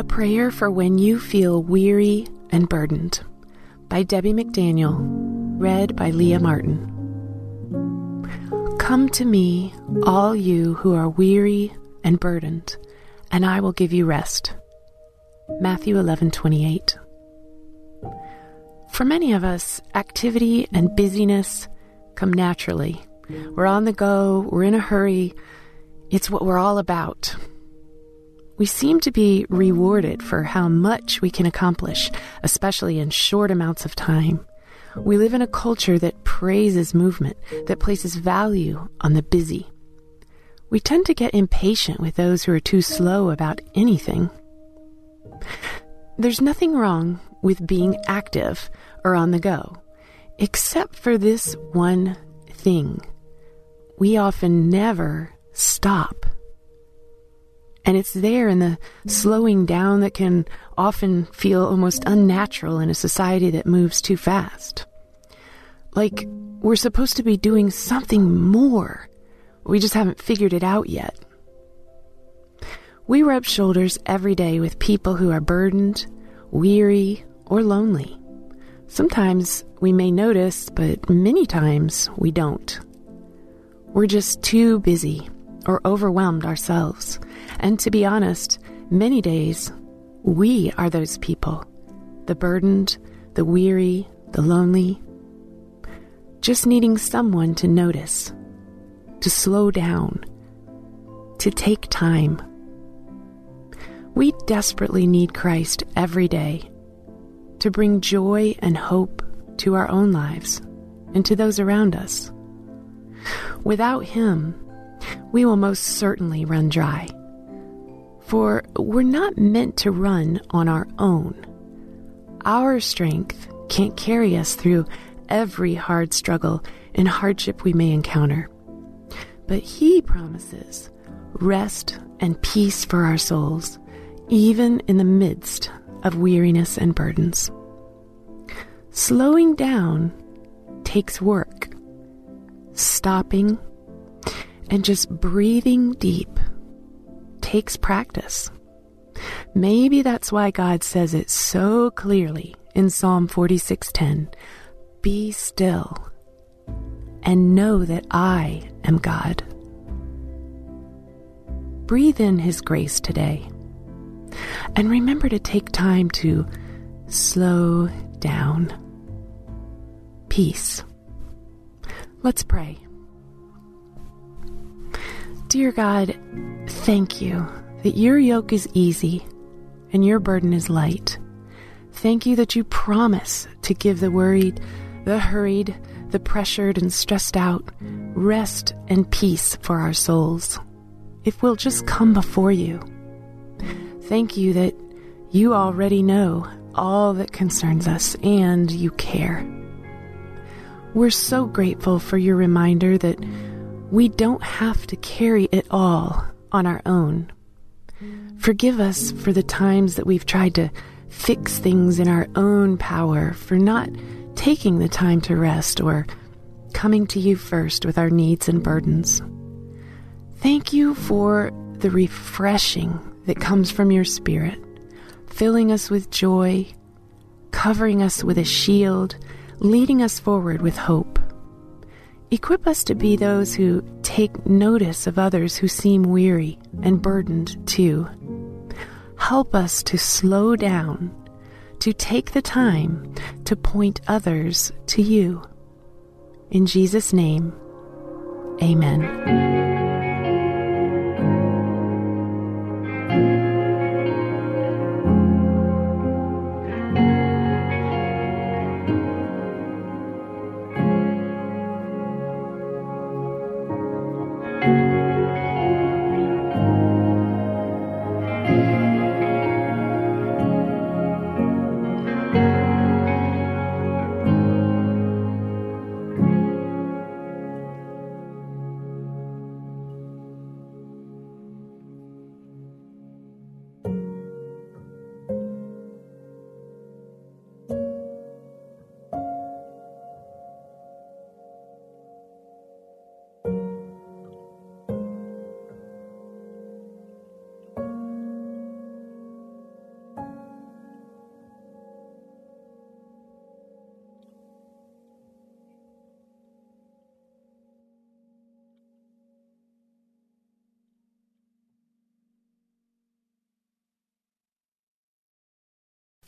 A Prayer for When You Feel Weary and Burdened by Debbie McDaniel, read by Leah Martin. Come to me, all you who are weary and burdened, and I will give you rest. Matthew 11:28. For many of us, activity and busyness come naturally. We're on the go, we're in a hurry. It's what we're all about. We seem to be rewarded for how much we can accomplish, especially in short amounts of time. We live in a culture that praises movement, that places value on the busy. We tend to get impatient with those who are too slow about anything. There's nothing wrong with being active or on the go, except for this one thing. We often never stop. And it's there in the slowing down that can often feel almost unnatural in a society that moves too fast. Like we're supposed to be doing something more. We just haven't figured it out yet. We rub shoulders every day with people who are burdened, weary, or lonely. Sometimes we may notice, but many times we don't. We're just too busy or overwhelmed ourselves. And to be honest, many days we are those people the burdened, the weary, the lonely. Just needing someone to notice, to slow down, to take time. We desperately need Christ every day to bring joy and hope to our own lives and to those around us. Without Him, we will most certainly run dry. For we're not meant to run on our own. Our strength can't carry us through every hard struggle and hardship we may encounter. But He promises rest and peace for our souls, even in the midst of weariness and burdens. Slowing down takes work. Stopping and just breathing deep takes practice. Maybe that's why God says it so clearly in Psalm 46:10. Be still and know that I am God. Breathe in his grace today. And remember to take time to slow down. Peace. Let's pray. Dear God, thank you that your yoke is easy and your burden is light. Thank you that you promise to give the worried, the hurried, the pressured, and stressed out rest and peace for our souls if we'll just come before you. Thank you that you already know all that concerns us and you care. We're so grateful for your reminder that we don't have to carry it all on our own. Forgive us for the times that we've tried to fix things in our own power, for not taking the time to rest or coming to you first with our needs and burdens. Thank you for the refreshing that comes from your Spirit, filling us with joy, covering us with a shield, leading us forward with hope. Equip us to be those who take notice of others who seem weary and burdened too. Help us to slow down, to take the time to point others to you. In Jesus' name, amen.